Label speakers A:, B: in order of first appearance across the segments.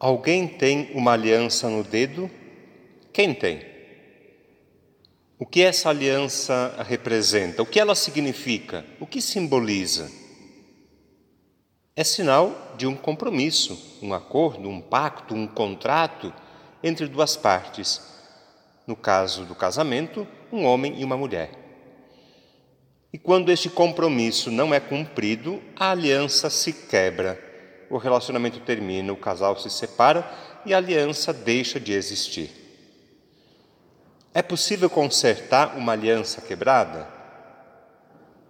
A: Alguém tem uma aliança no dedo? Quem tem? O que essa aliança representa? O que ela significa? O que simboliza? É sinal de um compromisso, um acordo, um pacto, um contrato entre duas partes. No caso do casamento, um homem e uma mulher. E quando este compromisso não é cumprido, a aliança se quebra o relacionamento termina, o casal se separa e a aliança deixa de existir. É possível consertar uma aliança quebrada?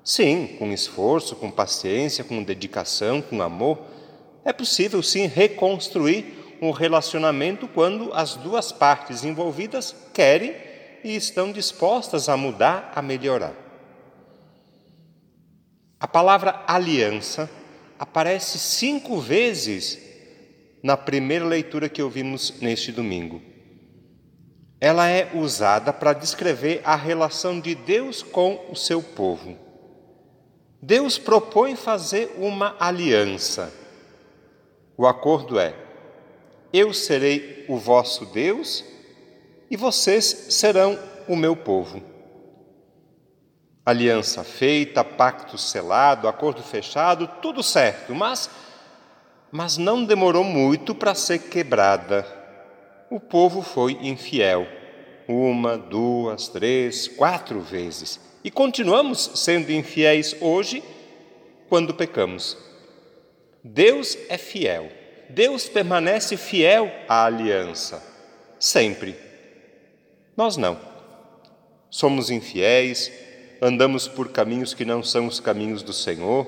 A: Sim, com esforço, com paciência, com dedicação, com amor. É possível sim reconstruir um relacionamento quando as duas partes envolvidas querem e estão dispostas a mudar, a melhorar. A palavra aliança aparece cinco vezes na primeira leitura que ouvimos neste domingo. Ela é usada para descrever a relação de Deus com o seu povo. Deus propõe fazer uma aliança. O acordo é: eu serei o vosso Deus e vocês serão o meu povo aliança feita, pacto selado, acordo fechado, tudo certo, mas mas não demorou muito para ser quebrada. O povo foi infiel, uma, duas, três, quatro vezes. E continuamos sendo infiéis hoje quando pecamos. Deus é fiel. Deus permanece fiel à aliança, sempre. Nós não. Somos infiéis, andamos por caminhos que não são os caminhos do Senhor,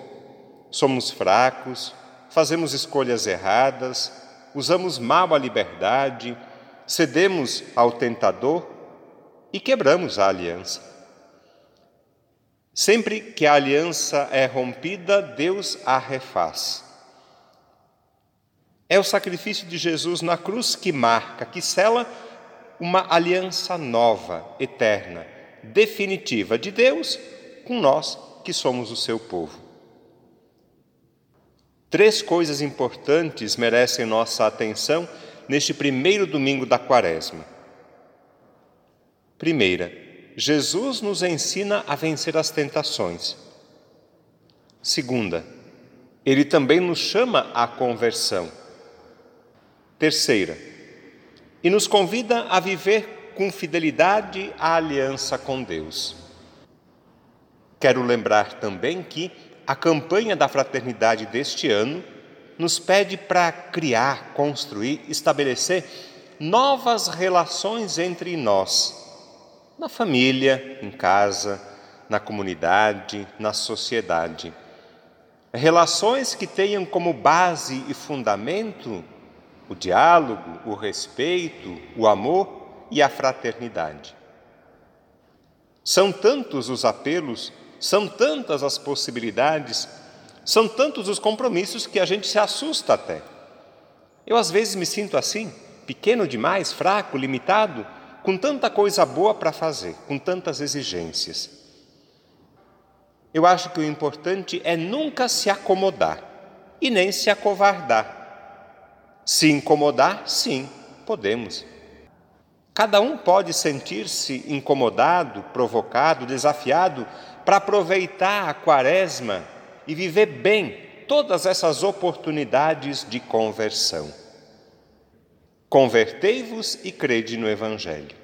A: somos fracos, fazemos escolhas erradas, usamos mal a liberdade, cedemos ao tentador e quebramos a aliança. Sempre que a aliança é rompida, Deus a refaz. É o sacrifício de Jesus na cruz que marca, que sela uma aliança nova, eterna definitiva de Deus com nós que somos o seu povo. Três coisas importantes merecem nossa atenção neste primeiro domingo da Quaresma. Primeira, Jesus nos ensina a vencer as tentações. Segunda, ele também nos chama à conversão. Terceira, e nos convida a viver com fidelidade a aliança com Deus. Quero lembrar também que a campanha da fraternidade deste ano nos pede para criar, construir, estabelecer novas relações entre nós, na família, em casa, na comunidade, na sociedade. Relações que tenham como base e fundamento o diálogo, o respeito, o amor e a fraternidade. São tantos os apelos, são tantas as possibilidades, são tantos os compromissos que a gente se assusta até. Eu às vezes me sinto assim, pequeno demais, fraco, limitado, com tanta coisa boa para fazer, com tantas exigências. Eu acho que o importante é nunca se acomodar e nem se acovardar. Se incomodar, sim, podemos. Cada um pode sentir-se incomodado, provocado, desafiado para aproveitar a quaresma e viver bem todas essas oportunidades de conversão. Convertei-vos e crede no Evangelho.